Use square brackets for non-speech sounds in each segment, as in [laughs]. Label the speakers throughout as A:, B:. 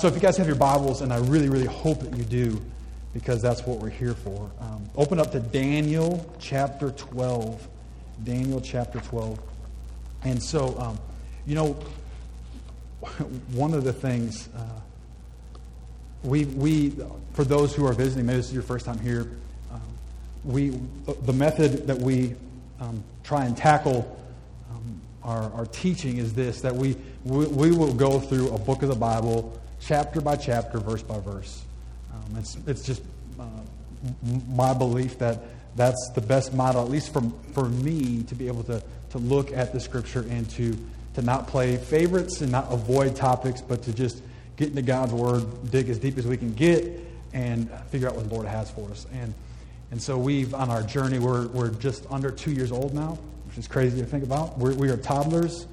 A: so if you guys have your Bibles, and I really, really hope that you do, because that's what we're here for, um, open up to Daniel chapter 12. Daniel chapter 12. And so, um, you know, one of the things uh, we, we, for those who are visiting, maybe this is your first time here, um, we, the method that we um, try and tackle um, our, our teaching is this that we, we, we will go through a book of the Bible, chapter by chapter, verse by verse. Um, it's, it's just uh, my belief that that's the best model, at least for, for me, to be able to, to look at the scripture and to, to not play favorites and not avoid topics, but to just get into God's word, dig as deep as we can get, and figure out what the Lord has for us. And, and so we've, on our journey, we're, we're just under two years old now, which is crazy to think about. We're, we are toddlers,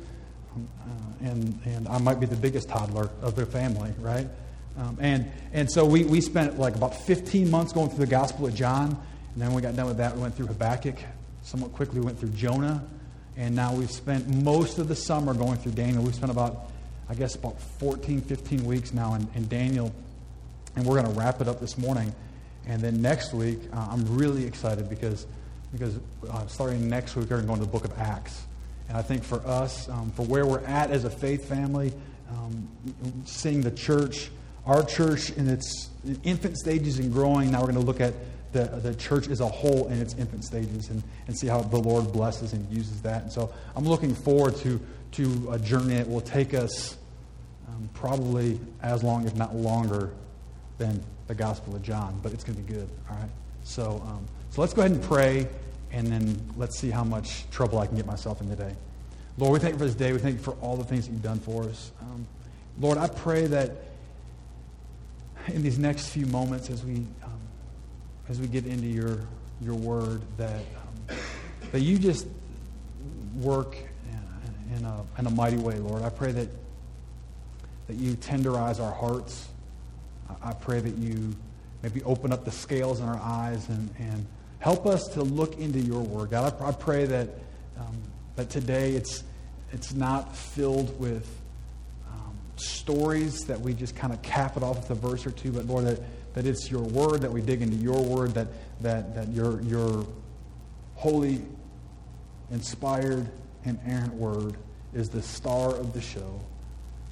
A: and, and I might be the biggest toddler of the family, right? Um, and, and so we, we spent like about 15 months going through the Gospel of John, and then we got done with that, we went through Habakkuk. Somewhat quickly, we went through Jonah, and now we've spent most of the summer going through Daniel. We've spent about, I guess, about 14, 15 weeks now in, in Daniel, and we're going to wrap it up this morning. And then next week, uh, I'm really excited because, because uh, starting next week, we're going to go into the book of Acts. And I think for us, um, for where we're at as a faith family, um, seeing the church, our church in its infant stages and growing, now we're going to look at the, the church as a whole in its infant stages and, and see how the Lord blesses and uses that. And so I'm looking forward to, to a journey that will take us um, probably as long, if not longer, than the Gospel of John, but it's going to be good. All right. So, um, so let's go ahead and pray, and then let's see how much trouble I can get myself in today. Lord, we thank you for this day. We thank you for all the things that you've done for us. Um, Lord, I pray that in these next few moments, as we um, as we get into your your word, that um, that you just work in a, in a mighty way, Lord. I pray that that you tenderize our hearts. I, pray that you maybe open up the scales in our eyes and, and help us to look into your word. God, I, pray that, um, that today it's, it's not filled with um, stories that we just kind of cap it off with a verse or two, but Lord, that, that it's your word, that we dig into your word, that, that, that your, your holy, inspired, inerrant word is the star of the show.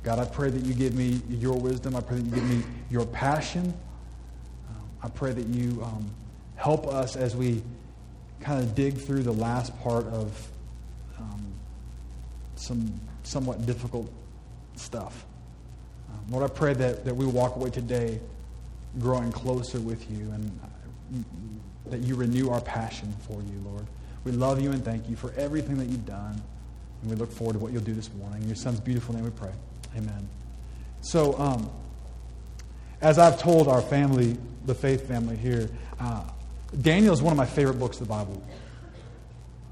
A: God, I pray that you give me your wisdom. I pray that you give me your passion. Um, I pray that you um, help us as we kind of dig through the last part of um, some somewhat difficult stuff. Um, Lord, I pray that, that we walk away today growing closer with you and uh, that you renew our passion for you, Lord. We love you and thank you for everything that you've done. And we look forward to what you'll do this morning. In your son's beautiful name we pray. Amen. So, um, as I've told our family, the faith family here, uh, Daniel is one of my favorite books of the Bible.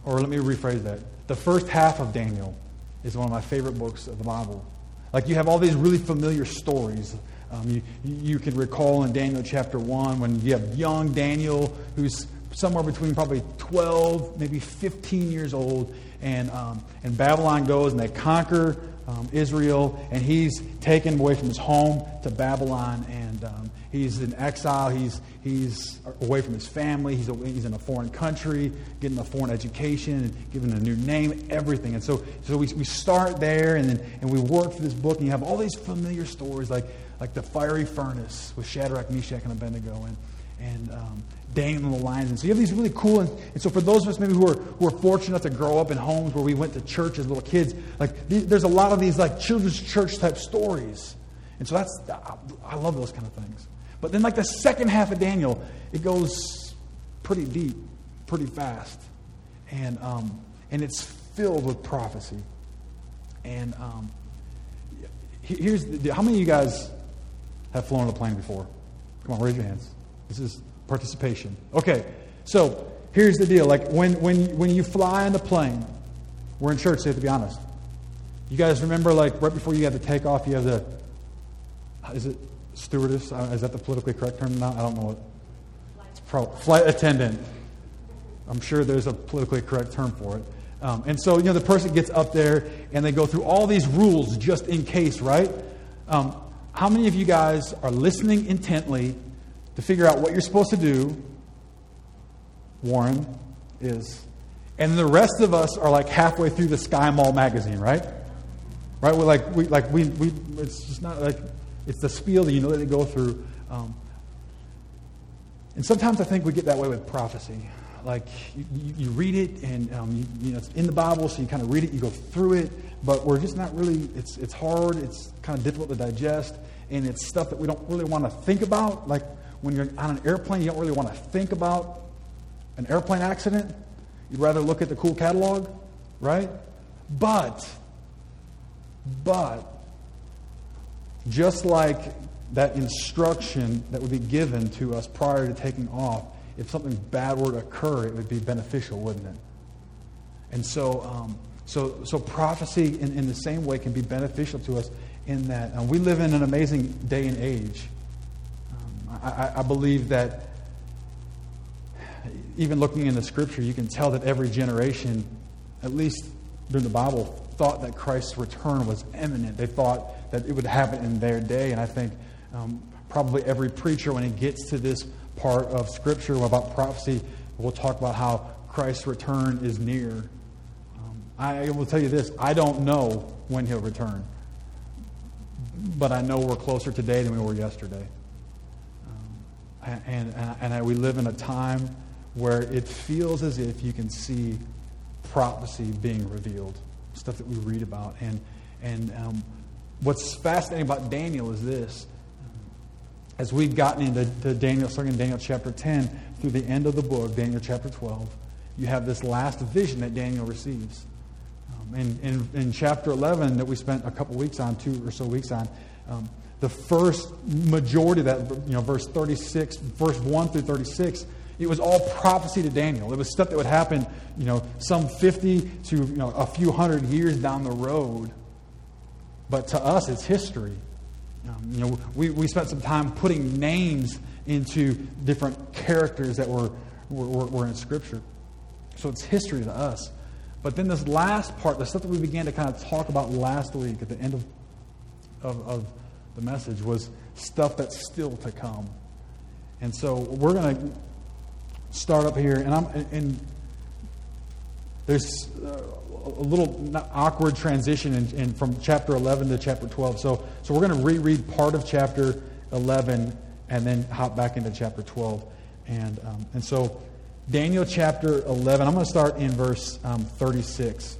A: Or let me rephrase that. The first half of Daniel is one of my favorite books of the Bible. Like you have all these really familiar stories. Um, you, you can recall in Daniel chapter 1 when you have young Daniel who's somewhere between probably 12, maybe 15 years old, and, um, and Babylon goes and they conquer um, Israel, and he's taken away from his home to Babylon, and um, he's in exile. He's, he's away from his family. He's, he's in a foreign country, getting a foreign education, and given a new name, everything. And so, so we, we start there, and, then, and we work through this book, and you have all these familiar stories like, like the fiery furnace with Shadrach, Meshach, and Abednego, and, and um, Daniel the lions. And so you have these really cool, and, and, so for those of us maybe who are, who are fortunate enough to grow up in homes where we went to church as little kids, like these, there's a lot of these like children's church type stories. And so that's, I love those kind of things. But then like the second half of Daniel, it goes pretty deep, pretty fast. And, um, and it's filled with prophecy. And um, here's the, how many of you guys have flown on a plane before? Come on, raise your hands. This is participation. Okay, so here's the deal. Like when, when, when you fly on the plane, we're in church, so you have to be honest. You guys remember, like, right before you have to take off, you have the, is it stewardess? Uh, is that the politically correct term now? I don't know. It's pro, flight attendant. I'm sure there's a politically correct term for it. Um, and so, you know, the person gets up there and they go through all these rules just in case, right? Um, how many of you guys are listening intently to figure out what you're supposed to do, Warren is. And the rest of us are like halfway through the SkyMall magazine, right? Right? We're like, we, like we, we, it's just not like, it's the spiel that you know that they go through. Um, and sometimes I think we get that way with prophecy. Like, you, you read it, and um, you, you know, it's in the Bible, so you kind of read it, you go through it, but we're just not really, it's, it's hard, it's kind of difficult to digest, and it's stuff that we don't really want to think about. Like, when you're on an airplane, you don't really want to think about an airplane accident. You'd rather look at the cool catalog, right? But, but, just like that instruction that would be given to us prior to taking off, if something bad were to occur, it would be beneficial, wouldn't it? And so, um, so, so prophecy in, in the same way can be beneficial to us in that um, we live in an amazing day and age I, I believe that even looking in the scripture, you can tell that every generation, at least during the Bible, thought that Christ's return was imminent. They thought that it would happen in their day. And I think um, probably every preacher, when he gets to this part of Scripture about prophecy, will talk about how Christ's return is near. Um, I will tell you this I don't know when he'll return, but I know we're closer today than we were yesterday and, and, and we live in a time where it feels as if you can see prophecy being revealed, stuff that we read about. And, and um, what's fascinating about Daniel is this. As we've gotten into Daniel, starting in Daniel chapter 10 through the end of the book, Daniel chapter 12, you have this last vision that Daniel receives. Um, in, in, in, chapter 11 that we spent a couple weeks on, two or so weeks on, um, the first majority of that, you know, verse 36, verse 1 through 36, it was all prophecy to Daniel. It was stuff that would happen, you know, some 50 to you know, a few hundred years down the road. But to us, it's history. Um, you know, we, we spent some time putting names into different characters that were, were, were in Scripture. So it's history to us. But then this last part, the stuff that we began to kind of talk about last week at the end of, of, of the message, was stuff that's still to come. And so we're going to start up here, and I'm and there's a little awkward transition in, in, from chapter 11 to chapter 12. So, so we're going to reread part of chapter 11 and then hop back into chapter 12. And, um, and so, Daniel chapter 11, I'm going to start in verse um, 36.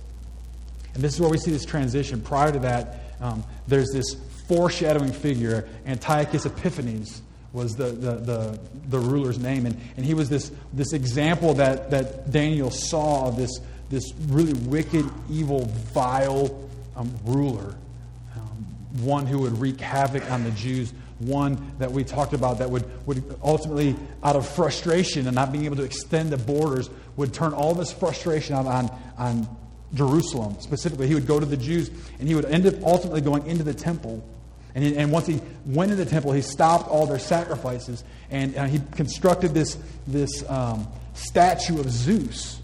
A: And this is where we see this transition. Prior to that, um, there's this foreshadowing figure, Antiochus Epiphanes was the, the, the, the, ruler's name. And, and he was this, this example that, that Daniel saw of this, this really wicked, evil, vile um, ruler, um, one who would wreak havoc on the Jews, one that we talked about that would, would ultimately, out of frustration and not being able to extend the borders, would turn all this frustration out on, on Jerusalem specifically. He would go to the Jews and he would end up ultimately going into the temple. And, and once he went into the temple, he stopped all their sacrifices and uh, he constructed this, this um, statue of Zeus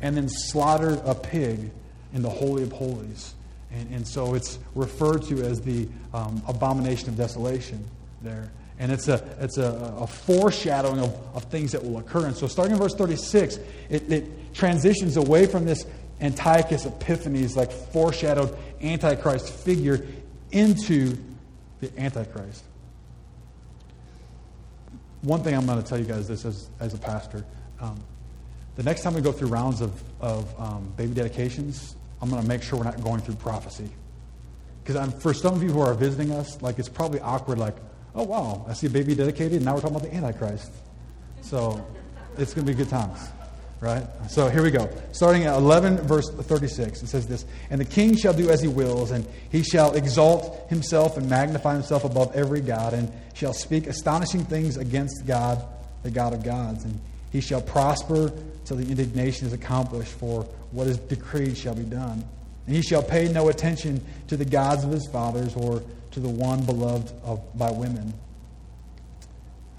A: and then slaughtered a pig in the Holy of Holies. And, and so it's referred to as the um, abomination of desolation there. And it's a, it's a, a foreshadowing of, of things that will occur. And so starting in verse 36, it, it transitions away from this Antiochus Epiphanes, like foreshadowed Antichrist figure, into the Antichrist. One thing I'm going to tell you guys this as, as a pastor. Um, the next time we go through rounds of, of um, baby dedications, I'm going to make sure we're not going through prophecy. Because for some of you who are visiting us, like it's probably awkward, like, oh, wow, I see a baby dedicated, and now we're talking about the Antichrist. So it's going to be good times, right? So here we go. Starting at 11, verse 36, it says this And the king shall do as he wills, and he shall exalt himself and magnify himself above every God, and shall speak astonishing things against God, the God of gods. And he shall prosper till the indignation is accomplished, for what is decreed shall be done. And he shall pay no attention to the gods of his fathers or to the one beloved of, by women.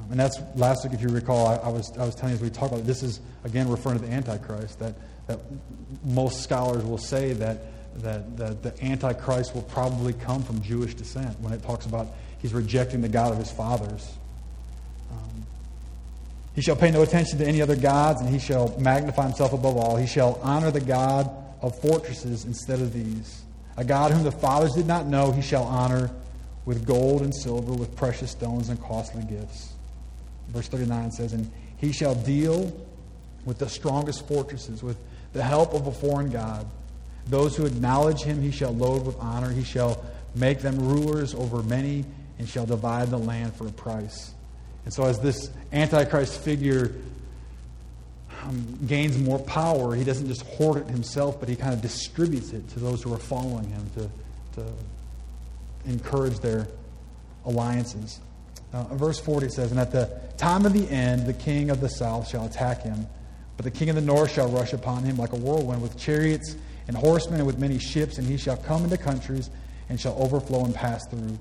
A: And that's last week, if you recall, I, I, was, I was telling you as we talked about it, this is, again, referring to the Antichrist, that, that most scholars will say that, that, that the Antichrist will probably come from Jewish descent when it talks about he's rejecting the God of his fathers. Um, he shall pay no attention to any other gods, and he shall magnify himself above all. He shall honor the God of fortresses instead of these. A God whom the fathers did not know, he shall honor with gold and silver, with precious stones and costly gifts. Verse 39 says, And he shall deal with the strongest fortresses, with the help of a foreign God. Those who acknowledge him he shall load with honor. He shall make them rulers over many, and shall divide the land for a price. And so, as this Antichrist figure um, gains more power, he doesn't just hoard it himself, but he kind of distributes it to those who are following him to, to encourage their alliances. Uh, verse 40 says, And at the time of the end, the king of the south shall attack him, but the king of the north shall rush upon him like a whirlwind with chariots and horsemen and with many ships, and he shall come into countries and shall overflow and pass through.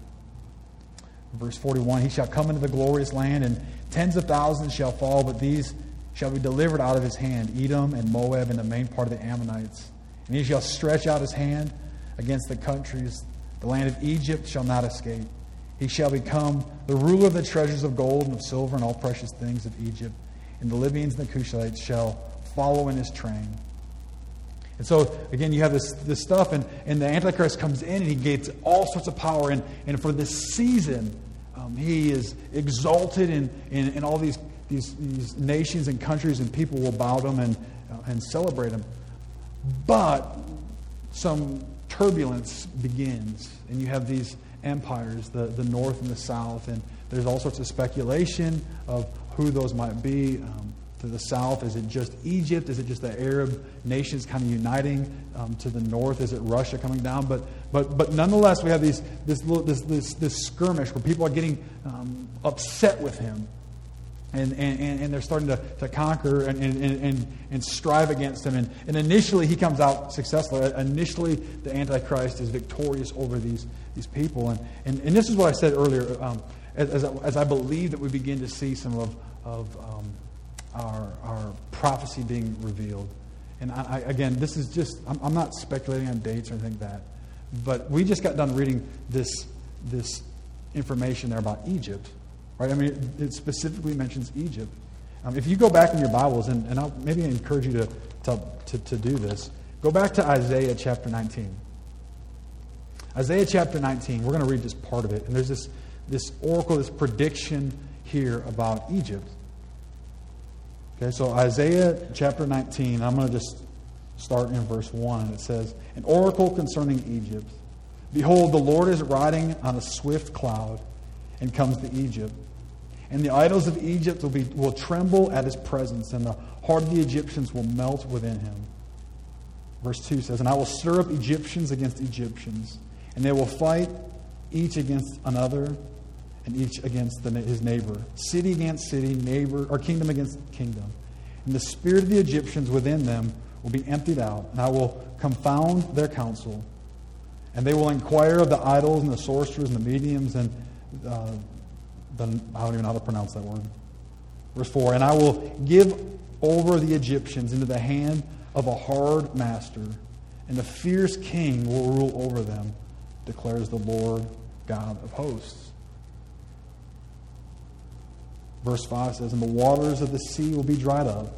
A: Verse 41 He shall come into the glorious land, and tens of thousands shall fall, but these shall be delivered out of his hand Edom and Moab and the main part of the Ammonites. And he shall stretch out his hand against the countries. The land of Egypt shall not escape. He shall become the ruler of the treasures of gold and of silver and all precious things of Egypt. And the Libyans and the Cushites shall follow in his train. And so, again, you have this, this stuff, and, and the Antichrist comes in and he gets all sorts of power. And, and for this season, um, he is exalted, in, in, in all these, these, these nations and countries, and people will bow to him and, uh, and celebrate him. But some turbulence begins, and you have these empires, the, the north and the south, and there's all sorts of speculation of who those might be. Um, to the south? Is it just Egypt? Is it just the Arab nations kind of uniting um, to the north? Is it Russia coming down? But, but, but nonetheless, we have these, this, this, this, this skirmish where people are getting um, upset with him. And, and, and they're starting to, to conquer and, and, and, and strive against him. And, and initially, he comes out successful. Initially, the Antichrist is victorious over these, these people. And, and, and this is what I said earlier. Um, as, as, I, as I believe that we begin to see some of, of um, our, our prophecy being revealed. And I, I, again, this is just, I'm, I'm, not speculating on dates or anything like that. But we just got done reading this, this information there about Egypt. Right? I mean, it, it specifically mentions Egypt. Um, if you go back in your Bibles, and, and I'll maybe encourage you to, to, to, to do this, go back to Isaiah chapter 19. Isaiah chapter 19, we're going to read just part of it. And there's this, this oracle, this prediction here about Egypt. Okay, so Isaiah chapter 19, I'm going to just start in verse 1, and it says, An oracle concerning Egypt. Behold, the Lord is riding on a swift cloud and comes to Egypt. And the idols of Egypt will, be, will tremble at his presence, and the heart of the Egyptians will melt within him. Verse 2 says, And I will stir up Egyptians against Egyptians, and they will fight each against another and each against the, his neighbor, city against city, neighbor, or kingdom against kingdom. And the spirit of the Egyptians within them will be emptied out, and I will confound their counsel. And they will inquire of the idols and the sorcerers and the mediums and uh, the, I don't even know how to pronounce that word. Verse 4 And I will give over the Egyptians into the hand of a hard master, and a fierce king will rule over them, declares the Lord God of hosts. Verse 5 says, And the waters of the sea will be dried up,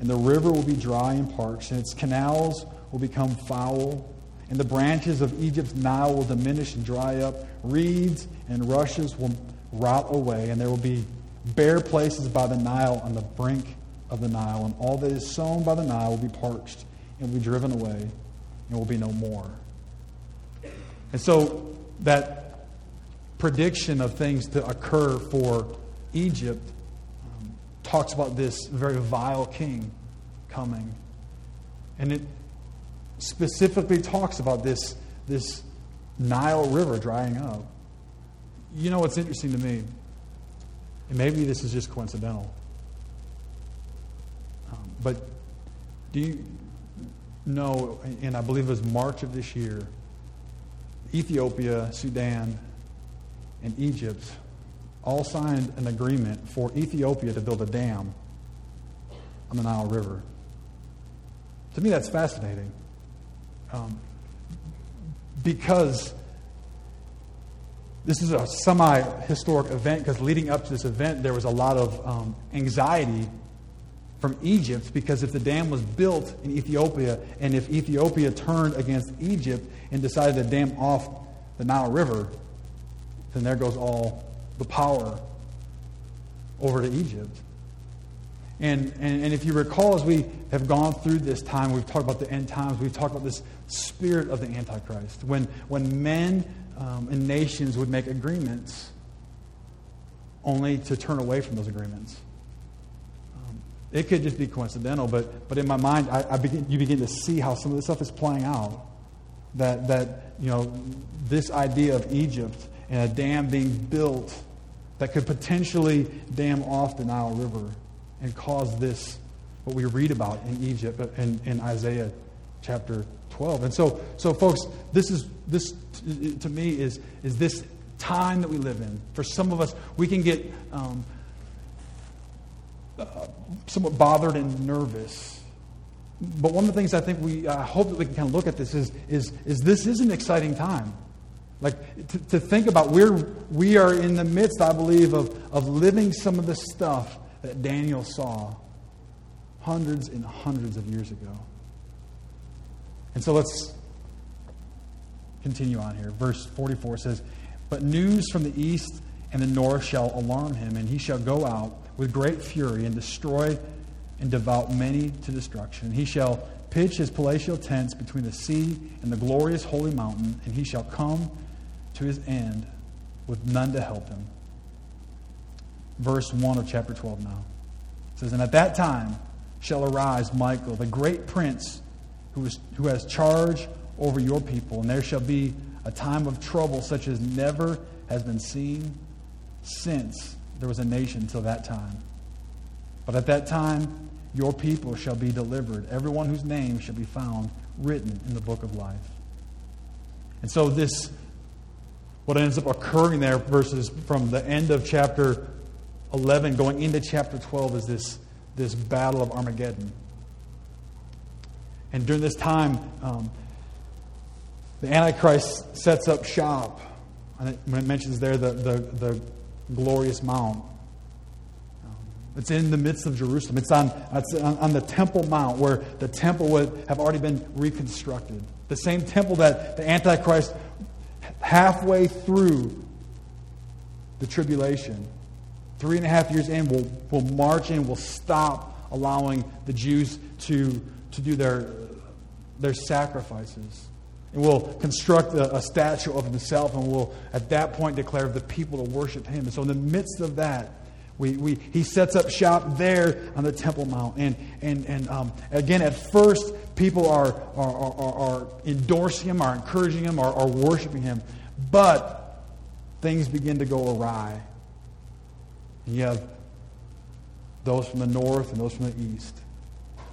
A: and the river will be dry and parched, and its canals will become foul, and the branches of Egypt's Nile will diminish and dry up. Reeds and rushes will rot away, and there will be bare places by the Nile on the brink of the Nile, and all that is sown by the Nile will be parched and will be driven away, and will be no more. And so that prediction of things to occur for Egypt um, talks about this very vile king coming. And it specifically talks about this, this Nile River drying up. You know what's interesting to me? And maybe this is just coincidental. Um, but do you know, and I believe it was March of this year, Ethiopia, Sudan, and Egypt all signed an agreement for Ethiopia to build a dam on the Nile River. To me, that's fascinating. Um, because this is a semi historic event, because leading up to this event, there was a lot of um, anxiety from Egypt because if the dam was built in Ethiopia and if Ethiopia turned against Egypt and decided to dam off the Nile River, then there goes all the power over to Egypt. And, and, and if you recall, as we have gone through this time, we've talked about the end times, we've talked about this spirit of the Antichrist. When, when men um, and nations would make agreements only to turn away from those agreements. Um, it could just be coincidental, but, but in my mind, I, I begin, you begin to see how some of this stuff is playing out. That, that, you know, this idea of Egypt and a dam being built that could potentially dam off the Nile River and cause this, what we read about in Egypt, in, in Isaiah chapter 12. And so, so folks, this is, this to me is, is this time that we live in. For some of us, we can get um, uh, somewhat bothered and nervous. But one of the things I think we, I hope that we can kind of look at this is, is, is this is an exciting time. Like to, to think about where we are in the midst, I believe, of, of living some of the stuff that Daniel saw hundreds and hundreds of years ago. And so let's continue on here. Verse 44 says, But news from the east and the north shall alarm him, and he shall go out with great fury and destroy and devout many to destruction. He shall pitch his palatial tents between the sea and the glorious holy mountain, and he shall come to his end with none to help him. Verse 1 of chapter 12 now. Says, And at that time shall arise Michael, the great prince, who, is, who has charge over your people, and there shall be a time of trouble such as never has been seen since there was a nation till that time. But at that time, your people shall be delivered, everyone whose name shall be found written in the book of life. And so, this, what ends up occurring there, versus from the end of chapter 11 going into chapter 12, is this, this battle of Armageddon. And during this time, um, the Antichrist sets up shop. And it, when it mentions there the, the, the glorious mount, um, it's in the midst of Jerusalem. It's on, it's on, on the Temple Mount where the temple would have already been reconstructed. The same temple that the Antichrist, halfway through the tribulation, three and a half years in, will, will march in, will stop allowing the Jews to, to do their, their sacrifices. And will construct a, a statue of himself and will, at that point, declare the people to worship him. And so, in the midst of that, we, we, he sets up shop there on the Temple Mount. And, and, and um, again, at first, people are, are, are, are endorsing him, are encouraging him, are, are worshiping him. But things begin to go awry. You have those from the north and those from the east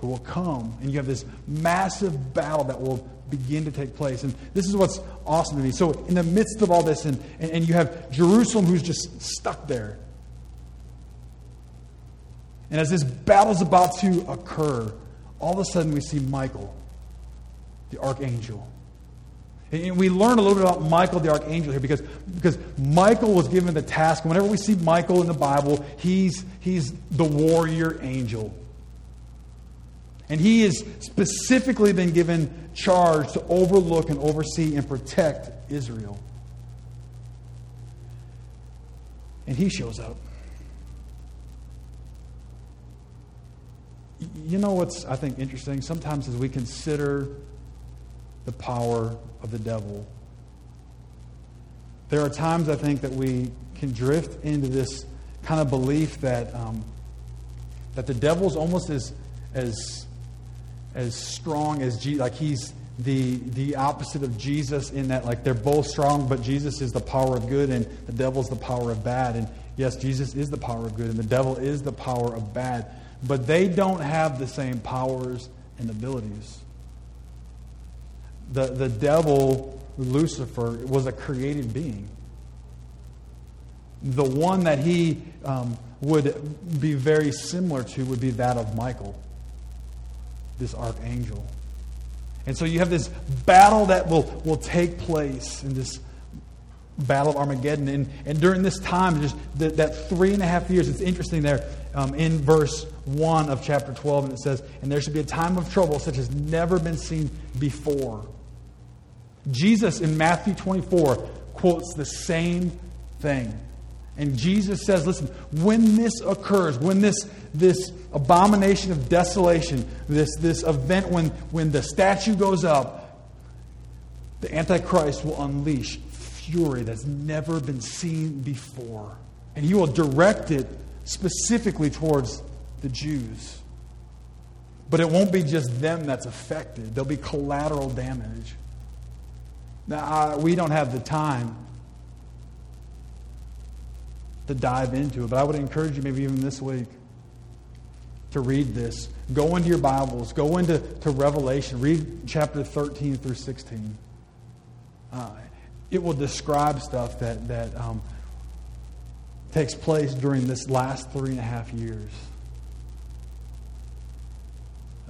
A: will come, and you have this massive battle that will begin to take place. And this is what's awesome to me. So, in the midst of all this, and, and, and you have Jerusalem who's just stuck there. And as this battle's about to occur, all of a sudden we see Michael, the archangel. And we learn a little bit about Michael the archangel here because, because Michael was given the task. Whenever we see Michael in the Bible, he's, he's the warrior angel. And he has specifically been given charge to overlook and oversee and protect Israel. And he shows up. You know what's, I think, interesting? Sometimes as we consider the power of the devil, there are times, I think, that we can drift into this kind of belief that, um, that the devil's almost as, as, as strong as Jesus, like he's the, the opposite of Jesus in that, like, they're both strong, but Jesus is the power of good and the devil's the power of bad. And yes, Jesus is the power of good and the devil is the power of bad but they don't have the same powers and abilities. The, the devil, Lucifer, was a created being. The one that he um, would be very similar to would be that of Michael, this archangel. And so you have this battle that will, will take place in this battle of Armageddon. And, and during this time, just that three and a half years, it's interesting there um, in verse 1 of chapter 12, and it says, And there should be a time of trouble such as never been seen before. Jesus in Matthew 24 quotes the same thing. And Jesus says, listen, when this occurs, when this, this abomination of desolation, this, this event when, when the statue goes up, the Antichrist will unleash fury that's never been seen before. And he will direct it specifically towards the Jews. But it won't be just them that's affected, there'll be collateral damage. Now, uh, we don't have the time to dive into it, but I would encourage you, maybe even this week, to read this. Go into your Bibles, go into to Revelation, read chapter 13 through 16. Uh, it will describe stuff that, that um, takes place during this last three and a half years.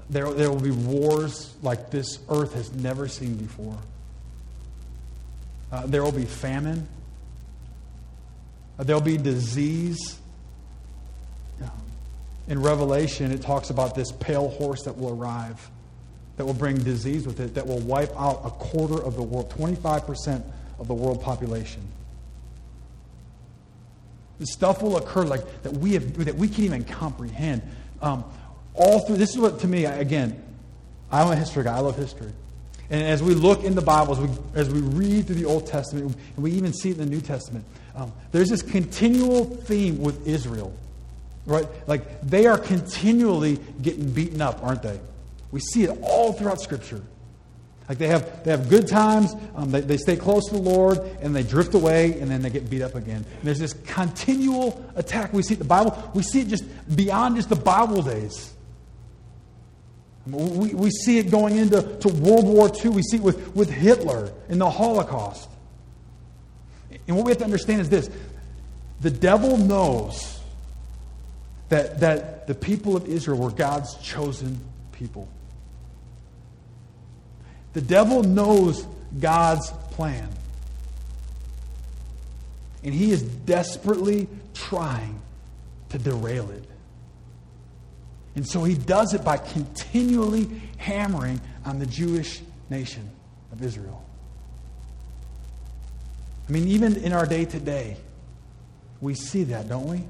A: There, there will be wars like this earth has never seen before. Uh, there will be famine. Uh, there will be disease. In Revelation, it talks about this pale horse that will arrive, that will bring disease with it, that will wipe out a quarter of the world, 25% of the world population. The stuff will occur like that we have that we can't even comprehend. Um, all through this is what to me again. I'm a history guy. I love history. And as we look in the Bible, as we, as we read through the Old Testament, and we even see it in the New Testament, um, there's this continual theme with Israel, right? Like they are continually getting beaten up, aren't they? We see it all throughout Scripture. Like they have, they have good times, um, they, they stay close to the Lord, and they drift away, and then they get beat up again. And there's this continual attack. We see it the Bible, we see it just beyond just the Bible days. We, we see it going into to World War II. We see it with, with Hitler in the Holocaust. And what we have to understand is this the devil knows that, that the people of Israel were God's chosen people. The devil knows God's plan. And he is desperately trying to derail it. And so he does it by continually hammering on the Jewish nation of Israel. I mean, even in our day to day, we see that, don't we?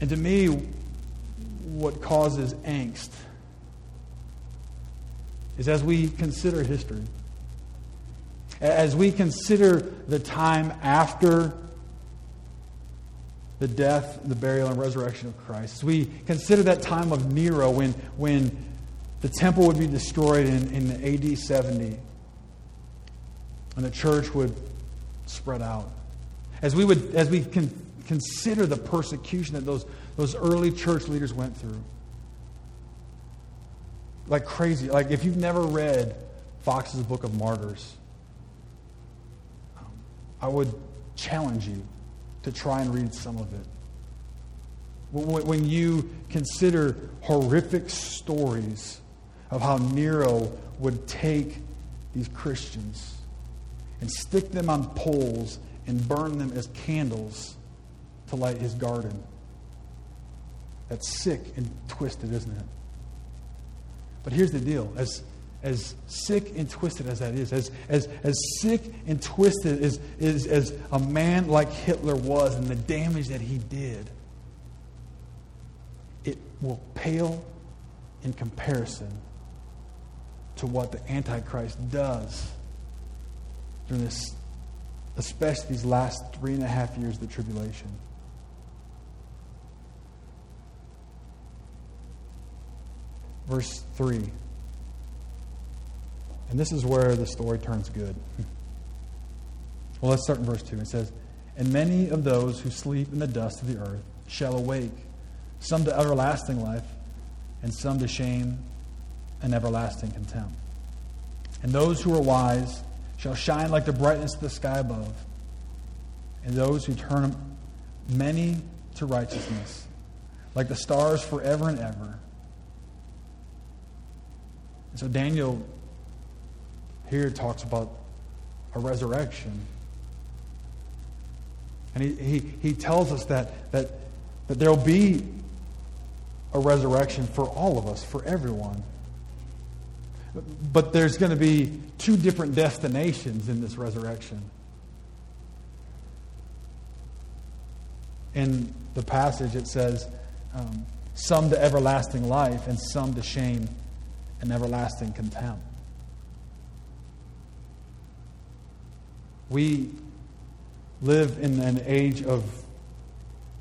A: And to me, what causes angst is as we consider history, as we consider the time after the death, the burial, and resurrection of Christ, as we consider that time of Nero when, when the temple would be destroyed in, in AD 70 and the church would spread out. As we, would, as we can consider the persecution that those, those early church leaders went through. Like crazy. Like if you've never read Fox's Book of Martyrs, I would challenge you to try and read some of it. When you consider horrific stories of how Nero would take these Christians and stick them on poles and burn them as candles to light his garden. That's sick and twisted, isn't it? But here's the deal. As, as sick and twisted as that is, as, as, as sick and twisted as, as, as a man like Hitler was and the damage that he did, it will pale in comparison to what the Antichrist does during this, especially these last three and a half years of the tribulation. verse 3. And this is where the story turns good. [laughs] Well, let's start in verse 2. It says, And many of those who sleep in the dust of the earth shall awake, some to everlasting life, and some to shame and everlasting contempt. And those who are wise shall shine like the brightness of the sky above, and those who turn many to righteousness, like the stars forever and ever. And so Daniel here talks about a resurrection. And he, he, he tells us that, that, that there will be a resurrection for all of us, for everyone. But there's going to be two different destinations in this resurrection. In the passage, it says, um, some to everlasting life and some to shame and everlasting contempt. We live in an age of,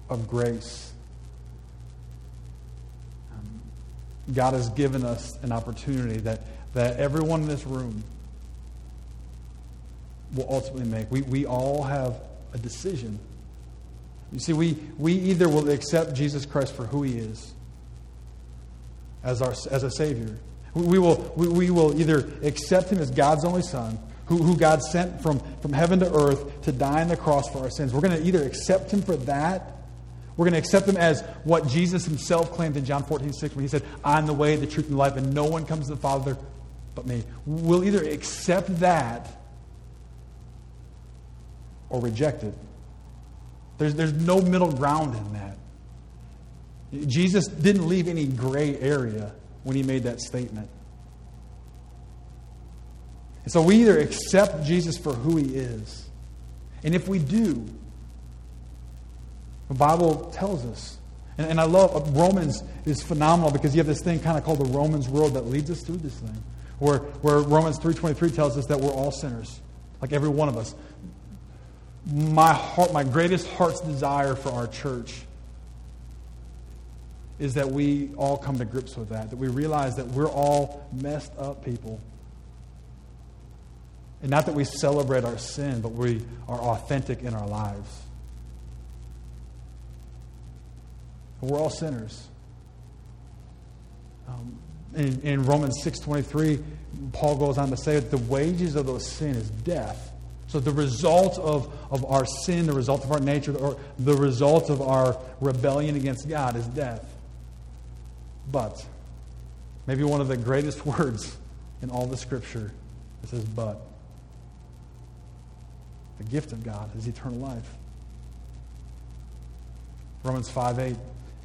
A: of grace. Um, God has given us an opportunity that, that everyone in this room will ultimately make. We, we all have a decision. You see, we, we either will accept Jesus Christ for who he is as, our, as a Savior, we will, we, we will either accept him as God's only Son, who, who God sent from, from heaven to earth to die on the cross for our sins. We're going to either accept him for that. We're going to accept him as what Jesus himself claimed in John 14, 6, when he said, I'm the way, the truth, and the life, and no one comes to the Father but me. We'll either accept that or reject it. There's, there's no middle ground in that. Jesus didn't leave any gray area when he made that statement. And so we either accept Jesus for who he is, and if we do, the Bible tells us. And, and I love uh, Romans is phenomenal because you have this thing kind of called the Romans road that leads us through this thing. Where, where Romans 3.23 tells us that we're all sinners, like every one of us. My heart, my greatest heart's desire for our church is that we all come to grips with that, that we realize that we're all messed up people. And not that we celebrate our sin, but we are authentic in our lives. We're all sinners. Um, in, in Romans 6.23, Paul goes on to say that the wages of those sin is death. So the result of, of our sin, the result of our nature, or the result of our rebellion against God is death. But, maybe one of the greatest [laughs] words in all the scripture, it says, but. The gift of God is eternal life. Romans 5 8.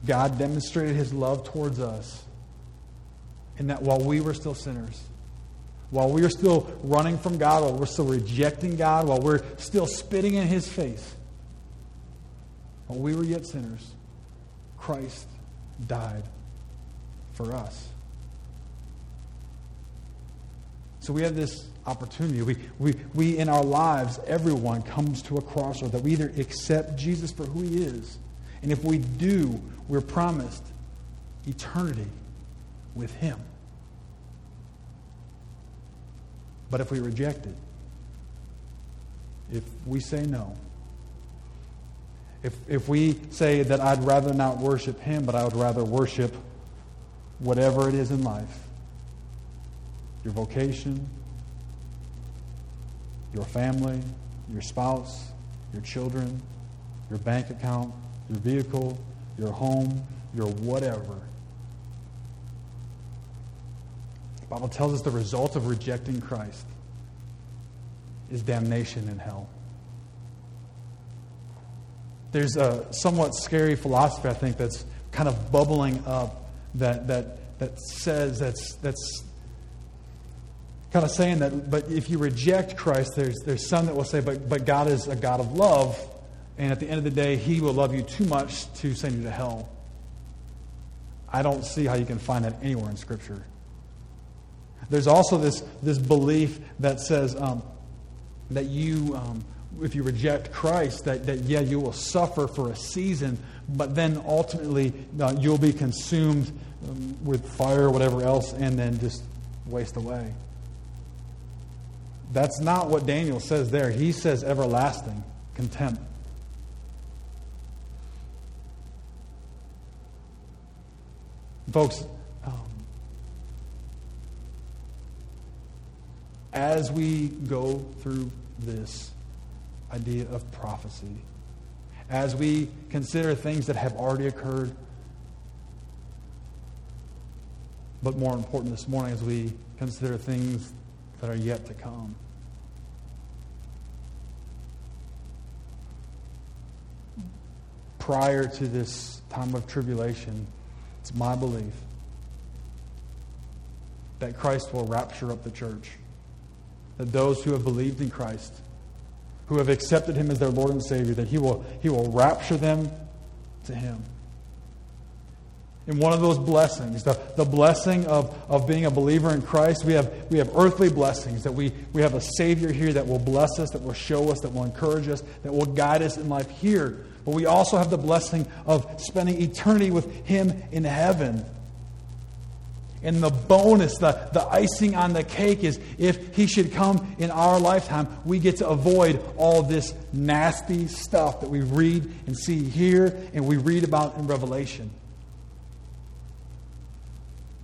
A: God demonstrated his love towards us in that while we were still sinners, while we were still running from God, while we're still rejecting God, while we're still spitting in his face, while we were yet sinners, Christ died for us. So we have this opportunity. We, we, we, in our lives, everyone comes to a crossroad that we either accept Jesus for who he is, and if we do, we're promised eternity with him. But if we reject it, if we say no, if, if we say that I'd rather not worship him, but I would rather worship whatever it is in life, your vocation, your family, your spouse, your children, your bank account, your vehicle, your home, your whatever. The Bible tells us the result of rejecting Christ is damnation in hell. There's a somewhat scary philosophy, I think, that's kind of bubbling up that, that, that says that's, that's kind of saying that, but if you reject Christ, there's, there's some that will say, but, but God is a God of love, and at the end of the day, He will love you too much to send you to hell. I don't see how you can find that anywhere in Scripture. There's also this, this belief that says um, that you, um, if you reject Christ, that, that yeah, you will suffer for a season, but then ultimately uh, you'll be consumed um, with fire or whatever else and then just waste away. That's not what Daniel says there. He says everlasting contempt. Folks, um, as we go through this idea of prophecy, as we consider things that have already occurred, but more important this morning, as we consider things that are yet to come. Prior to this time of tribulation, it's my belief that Christ will rapture up the church. That those who have believed in Christ, who have accepted him as their Lord and Savior, that he will, he will rapture them to him in one of those blessings, the, the blessing of, of being a believer in Christ, we have, we have earthly blessings, that we, we have a Savior here that will bless us, that will show us, that will encourage us, that will guide us in life here. But we also have the blessing of spending eternity with Him in heaven. And the bonus, the, the icing on the cake is if He should come in our lifetime, we get to avoid all this nasty stuff that we read and see here and we read about in Revelation.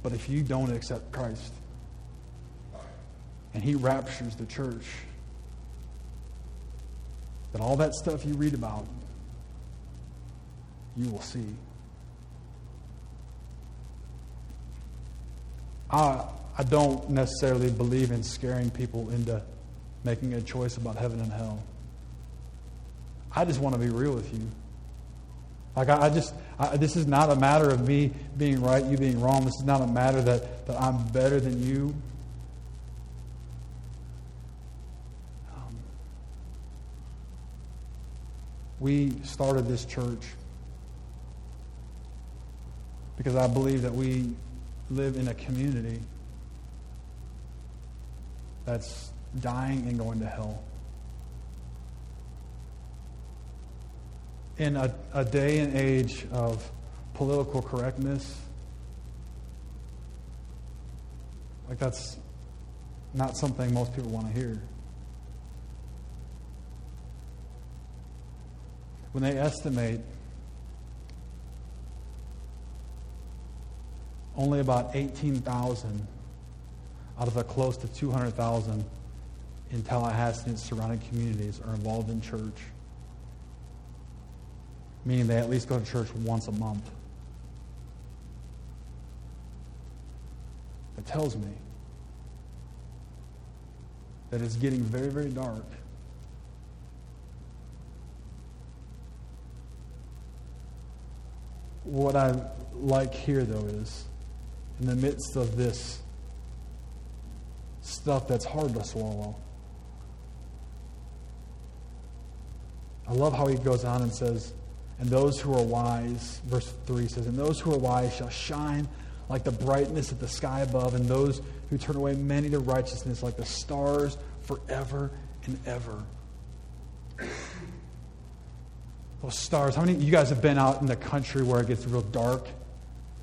A: But if you don't accept Christ and he raptures the church, then all that stuff you read about, you will see. I, I don't necessarily believe in scaring people into making a choice about heaven and hell. I just want to be real with you. Like, I, I just, I, this is not a matter of me being right, you being wrong. This is not a matter that, that I'm better than you. Um, we started this church because I believe that we live in a community that's dying and going to hell. in a, a day and age of political correctness. Like, that's not something most people want to hear. When they estimate only about 18,000 out of the close to 200,000 in Tallahassee and surrounding communities are involved in church, meaning they at least go to church once a month. It tells me that it's getting very, very dark. What I like here, though, is in the midst of this stuff that's hard to swallow. I love how he goes on and says, And those who are wise, verse 3 says, And those who are wise shall shine like the brightness of the sky above, and those who turn away many to righteousness like the stars forever and ever. Those stars. How many you guys have been out in the country where it gets real dark?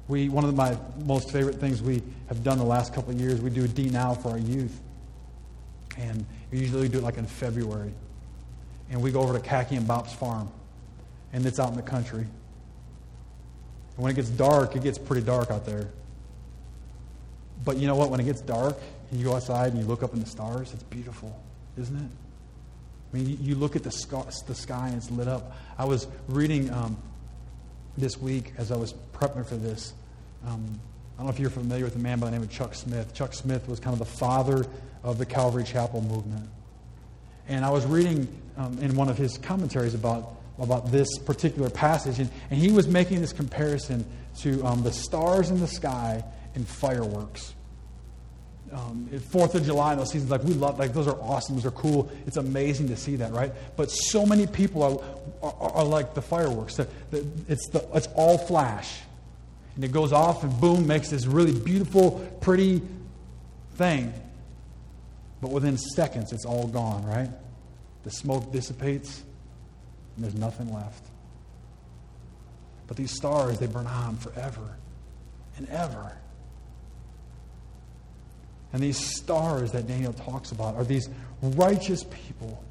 A: We, one of my most favorite things we have done the last couple of years, we do a D Now for our youth. And we usually do it like in February. And we go over to Khaki and Bop's farm. And it's out in the country. And when it gets dark, it gets pretty dark out there. But you know what? When it gets dark, and you go outside and you look up in the stars, it's beautiful, isn't it? I mean, you look at the sky, the sky and it's lit up. I was reading um, this week as I was prepping for this. Um, I don't know if you're familiar with a man by the name of Chuck Smith. Chuck Smith was kind of the father of the Calvary Chapel movement. And I was reading um, in one of his commentaries about, about this particular passage, and, and he was making this comparison to um, the stars in the sky and fireworks. Um, Fourth of July, and those seasons, like we love, like those are awesome, those are cool. It's amazing to see that, right? But so many people are, are, are like the fireworks. It's, the, it's all flash. And it goes off and boom, makes this really beautiful, pretty thing. But within seconds, it's all gone, right? The smoke dissipates, and there's nothing left. But these stars, they burn on forever and ever. And these stars that Daniel talks about are these righteous people,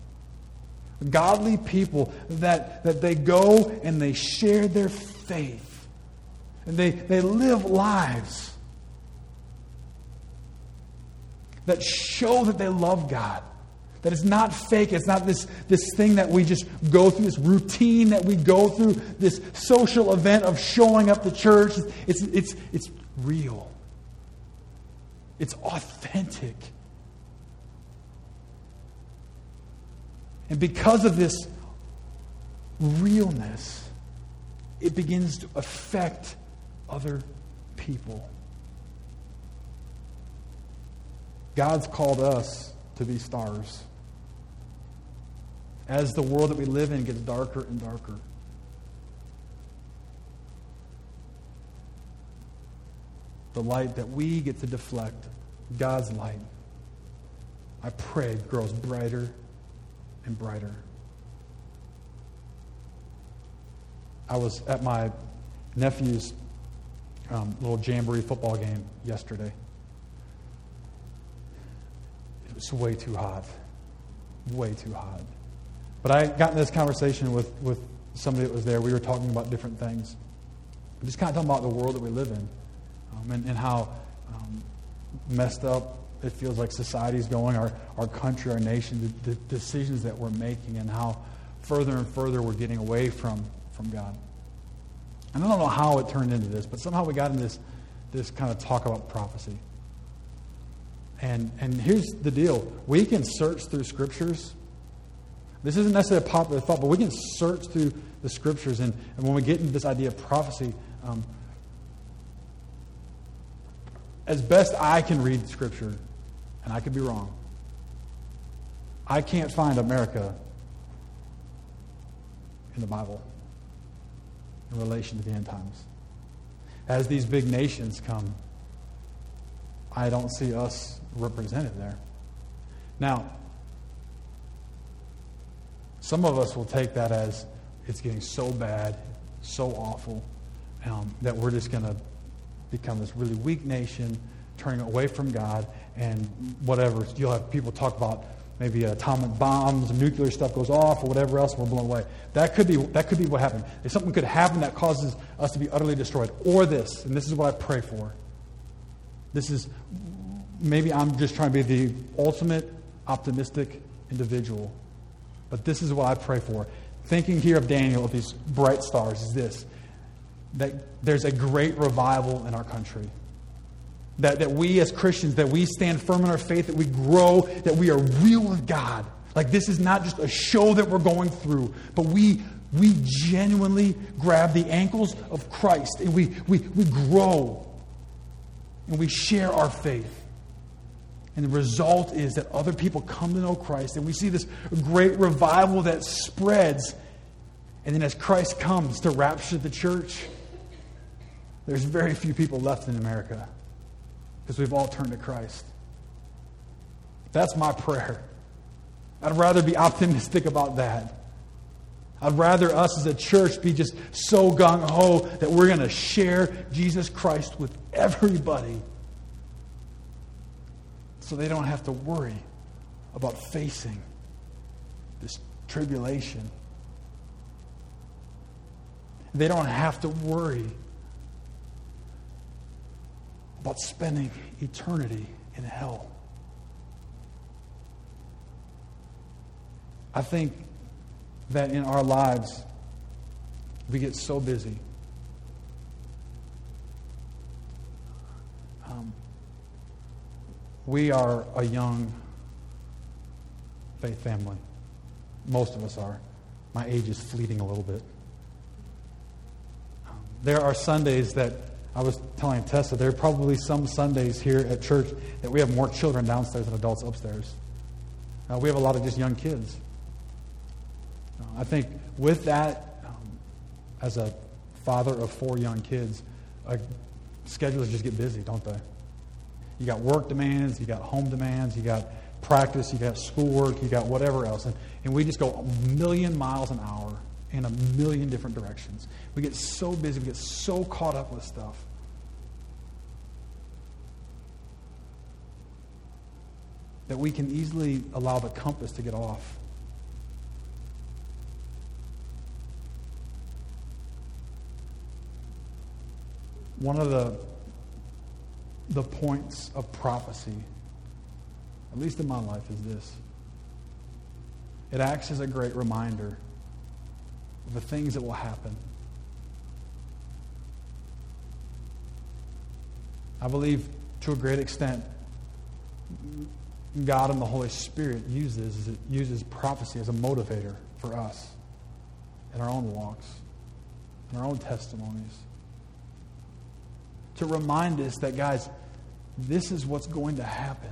A: godly people that, that they go and they share their faith. And they, they live lives that show that they love God. That it's not fake. It's not this, this thing that we just go through, this routine that we go through, this social event of showing up to church. It's, it's, it's real. It's authentic. And because of this realness, it begins to affect other people. God's called us to be stars. As the world that we live in gets darker and darker, the light that we get to deflect, God's light, I pray grows brighter and brighter. I was at my nephew's um, little jamboree football game yesterday. It was way too hot. Way too hot. But I got in this conversation with, with somebody that was there. We were talking about different things. Just kind of talking about the world that we live in um, and, and, how um, messed up it feels like society is going, our, our country, our nation, the, the decisions that we're making, and how further and further we're getting away from, from God. And I don't know how it turned into this, but somehow we got in this, this kind of talk about prophecy. And, and here's the deal we can search through scriptures. This isn't necessarily a popular thought, but we can search through the scriptures. And, and when we get into this idea of prophecy, um, as best I can read Scripture, and I could be wrong, I can't find America in the Bible in relation to the end times. As these big nations come, I don't see us represented there. Now, some of us will take that as it's getting so bad, so awful, um, that we're just going to become this really weak nation, turning away from God, and whatever. You'll have people talk about maybe atomic bombs, nuclear stuff goes off, or whatever else, and we're blown away. That could be, that could be what happened. If something could happen that causes us to be utterly destroyed. Or this, and this is what I pray for. This is, maybe I'm just trying to be the ultimate optimistic individual. But this is what I pray for. Thinking here of Daniel, of these bright stars, is this that there's a great revival in our country. That, that we as Christians, that we stand firm in our faith, that we grow, that we are real with God. Like this is not just a show that we're going through, but we, we genuinely grab the ankles of Christ and we, we, we grow and we share our faith. And the result is that other people come to know Christ, and we see this great revival that spreads. And then as Christ comes to rapture the church, there's very few people left in America because we've all turned to Christ. That's my prayer. I'd rather be optimistic about that. I'd rather us as a church be just so gung ho that we're going to share Jesus Christ with everybody so they don't have to worry about facing this tribulation. They don't have to worry about spending eternity in hell. I think that in our lives, we get so busy. Um, we are a young faith family. Most of us are. My age is fleeting a little bit. Um, there are Sundays that I was telling Tessa, there are probably some Sundays here at church that we have more children downstairs than adults upstairs. Uh, we have a lot of just young kids. Uh, I think with that, um, as a father of four young kids, uh, schedules just get busy, don't they? You got work demands, you got home demands, you got practice, you got schoolwork, you got whatever else. And, and we just go a million miles an hour in a million different directions. We get so busy, we get so caught up with stuff. That we can easily allow the compass to get off. One of the, the points of prophecy, at least in my life, is this it acts as a great reminder the things that will happen. I believe to a great extent, God and the Holy Spirit uses, uses prophecy as a motivator for us in our own walks, in our own testimonies. To remind us that, guys, this is what's going to happen.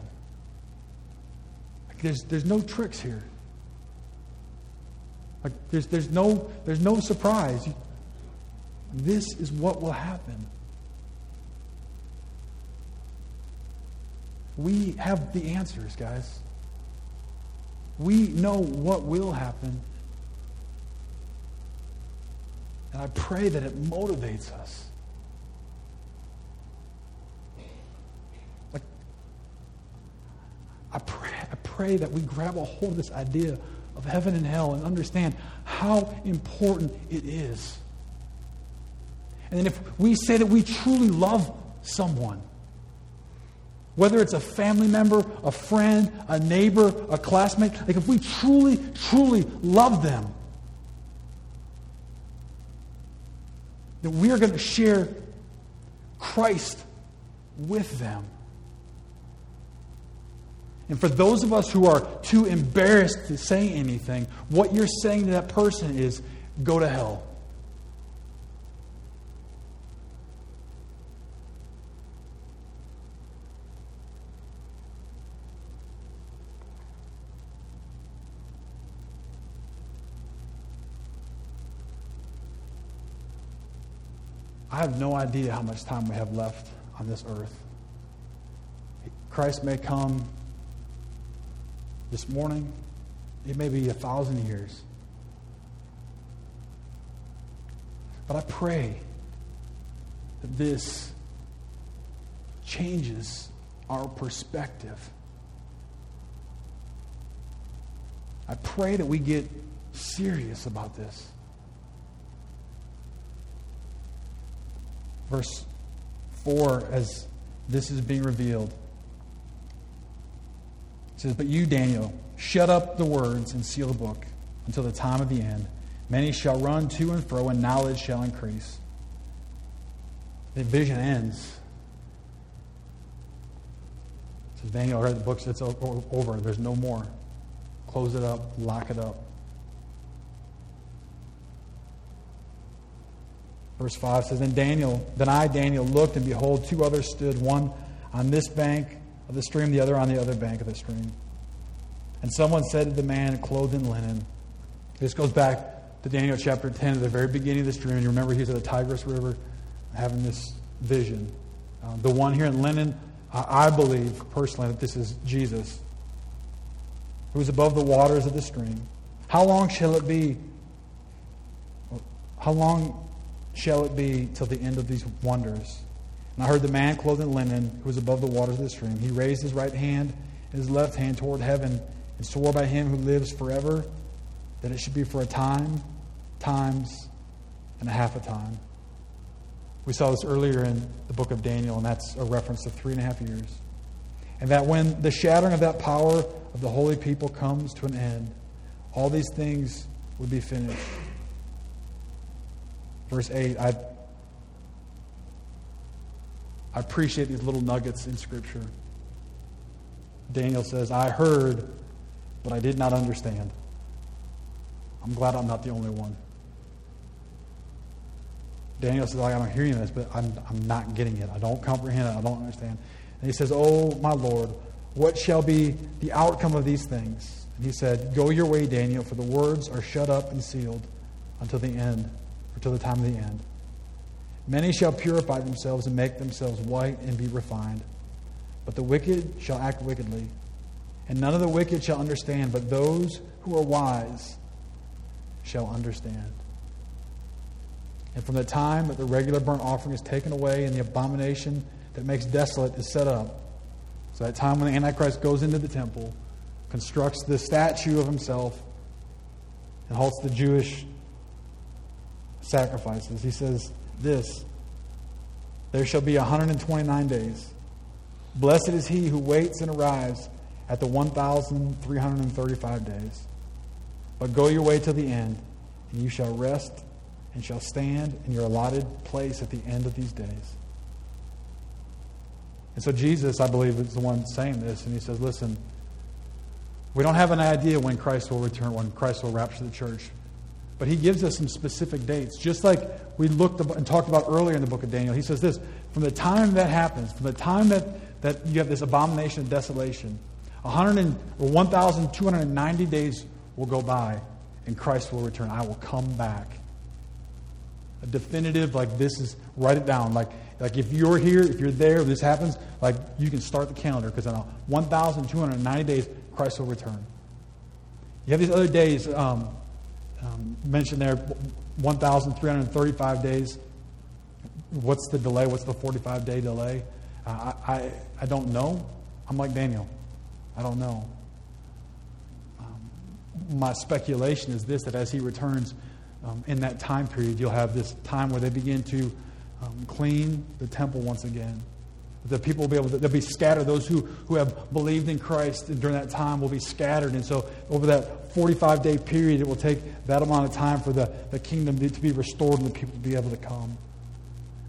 A: There's, there's no tricks here. Like there's, there's, no, there's no surprise. This is what will happen. We have the answers, guys. We know what will happen. And I pray that it motivates us. Like, I pray, I pray that we grab a hold of this idea of heaven and hell and understand how important it is. And then if we say that we truly love someone, whether it's a family member, a friend, a neighbor, a classmate, like if we truly, truly love them, that we are going to share Christ with them. And for those of us who are too embarrassed to say anything, what you're saying to that person is go to hell. I have no idea how much time we have left on this earth. Christ may come this morning. It may be a thousand years. But I pray that this changes our perspective. I pray that we get serious about this. Verse 4, as this is being revealed, says, But you, Daniel, shut up the words and seal the book until the time of the end. Many shall run to and fro, and knowledge shall increase. The vision ends. Says, Daniel read the book, it's over. There's no more. Close it up, lock it up. Verse 5 says, Then Daniel, then I, Daniel, looked, and behold, two others stood, one on this bank of the stream, the other on the other bank of the stream. And someone said to the man clothed in linen, This goes back to Daniel chapter 10, at the very beginning of this dream. You remember he's at the Tigris River having this vision. Uh, the one here in linen, I, I believe personally that this is Jesus who is above the waters of the stream. How long shall it be? How long shall it be till the end of these wonders? And I heard the man clothed in linen, who was above the waters of the stream. He raised his right hand and his left hand toward heaven and swore by him who lives forever that it should be for a time, times, and a half a time. We saw this earlier in the book of Daniel, and that's a reference to three and a half years. And that when the shattering of that power of the holy people comes to an end, all these things would be finished. Verse 8, I, I appreciate these little nuggets in Scripture. Daniel says, I heard, but I did not understand. I'm glad I'm not the only one. Daniel says, I'm hearing this, but I'm, I'm not getting it. I don't comprehend it. I don't understand. And he says, Oh, my Lord, what shall be the outcome of these things? And he said, Go your way, Daniel, for the words are shut up and sealed until the end, or till the time of the end. Many shall purify themselves and make themselves white and be refined. But the wicked shall act wickedly. And none of the wicked shall understand, but those who are wise shall understand. And from the time that the regular burnt offering is taken away and the abomination that makes desolate is set up, so that time when the Antichrist goes into the temple, constructs the statue of himself, and halts the Jewish sacrifices, he says this There shall be 129 days. Blessed is he who waits and arrives at the 1,335 days. But go your way to the end, and you shall rest and shall stand in your allotted place at the end of these days. And so Jesus, I believe, is the one saying this, and he says, Listen, we don't have an idea when Christ will return, when Christ will rapture the church. But he gives us some specific dates. Just like we looked and talked about earlier in the book of Daniel, he says this from the time that happens, from the time that, that you have this abomination of desolation, 1,290 days will go by, and Christ will return. I will come back. A definitive, like this is, write it down. Like like if you're here, if you're there, if this happens, like you can start the calendar because in 1,290 days, Christ will return. You have these other days um, um, mentioned there, 1,335 days. What's the delay? What's the 45 day delay? Uh, I, I, don't know. I'm like Daniel. I don't know. Um, my speculation is this that as he returns um, in that time period, you'll have this time where they begin to um, clean the temple once again. The people will be able to they'll be scattered. Those who, who have believed in Christ during that time will be scattered. And so over that 45 day period, it will take that amount of time for the, the kingdom to be restored and the people to be able to come.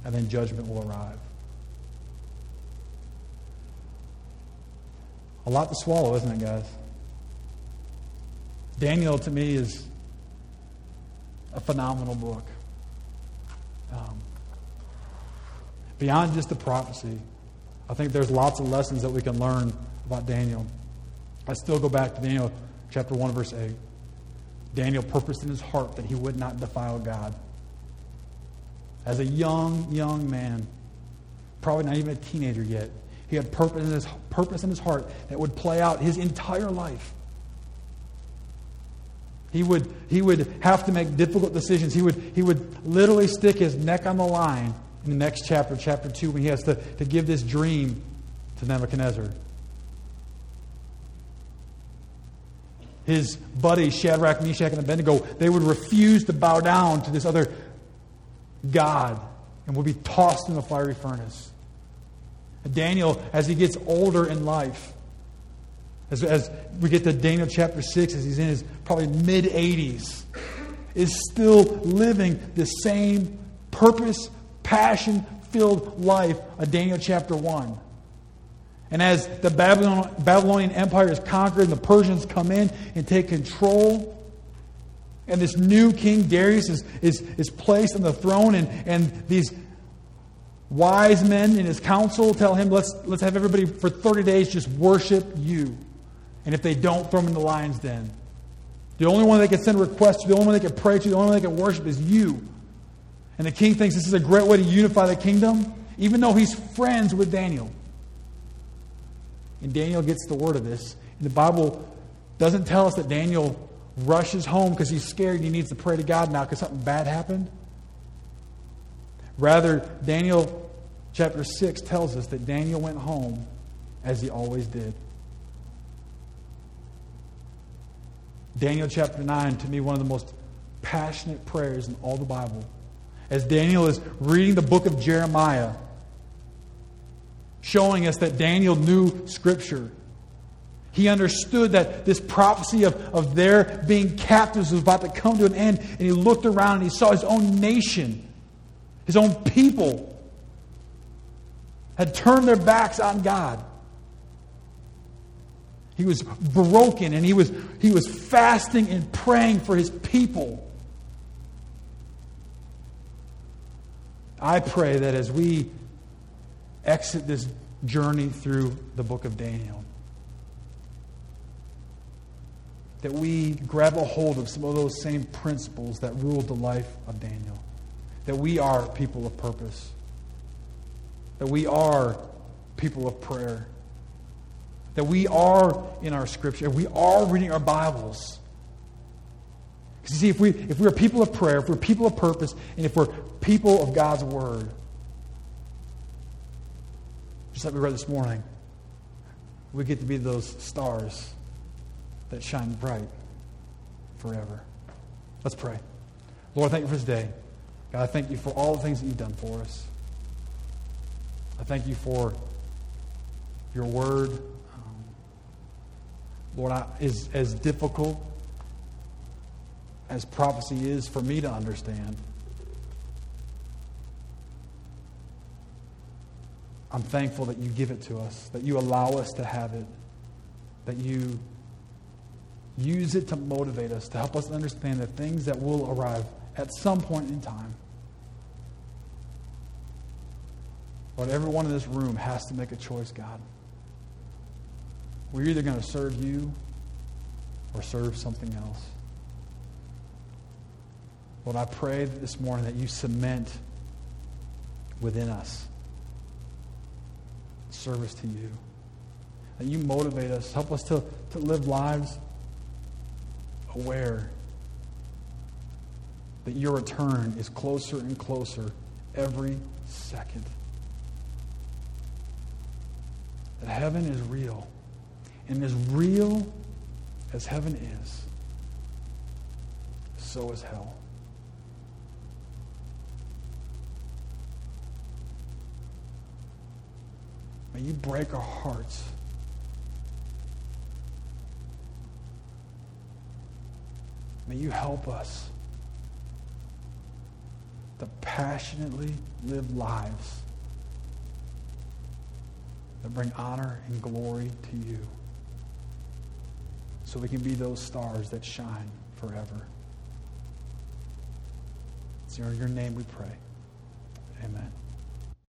A: And then judgment will arrive. A lot to swallow, isn't it, guys? Daniel, to me, is a phenomenal book. Um, beyond just the prophecy, I think there's lots of lessons that we can learn about Daniel. I still go back to Daniel chapter 1, verse 8. Daniel purposed in his heart that he would not defile God. As a young, young man, probably not even a teenager yet, he had purpose in his, purpose in his heart that would play out his entire life. He would, he would have to make difficult decisions. He would, he would literally stick his neck on the line in the next chapter, chapter 2, when he has to, to give this dream to Nebuchadnezzar. His buddies, Shadrach, Meshach, and Abednego, they would refuse to bow down to this other God and would be tossed in the fiery furnace. Daniel, as he gets older in life, as, as we get to Daniel chapter 6, as he's in his probably mid 80s, is still living the same purpose, passion filled life of Daniel chapter 1. And as the Babylonian Empire is conquered and the Persians come in and take control, and this new king, Darius, is, is, is placed on the throne, and, and these wise men in his council tell him, let's, let's have everybody for 30 days just worship you. And if they don't, throw them in the lion's den. The only one they can send requests to, the only one they can pray to, the only one they can worship is you. And the king thinks this is a great way to unify the kingdom, even though he's friends with Daniel. And Daniel gets the word of this. And the Bible doesn't tell us that Daniel rushes home because he's scared and he needs to pray to God now because something bad happened. Rather, Daniel chapter 6 tells us that Daniel went home as he always did. Daniel chapter 9, to me, one of the most passionate prayers in all the Bible. As Daniel is reading the book of Jeremiah, showing us that Daniel knew Scripture. He understood that this prophecy of, of their being captives was about to come to an end, and he looked around and he saw his own nation, his own people, had turned their backs on God. He was broken and he was, he was fasting and praying for his people. I pray that as we exit this journey through the book of Daniel, that we grab a hold of some of those same principles that ruled the life of Daniel. That we are people of purpose. That we are people of prayer that we are in our scripture, we are reading our Bibles. Because you see, if, we, if we're people of prayer, if we're people of purpose, and if we're people of God's Word, just like we read this morning, we get to be those stars that shine bright forever. Let's pray. Lord, thank you for this day. God, I thank you for all the things that you've done for us. I thank you for your word. Um, Lord, I, is as difficult as prophecy is for me to understand. I'm thankful that you give it to us, that you allow us to have it, that you use it to motivate us, to help us understand the things that will arrive at some point in time. Lord, everyone in this room has to make a choice, God. We're either going to serve you or serve something else. Lord, I pray this morning that you cement within us service to you. That you motivate us, help us to, to live lives aware that your return is closer and closer every second. That heaven is real. And as real as heaven is, so is hell. May you break our hearts. May you help us to passionately live lives that bring honor and glory to you so we can be those stars that shine forever. It's in your name we pray. Amen.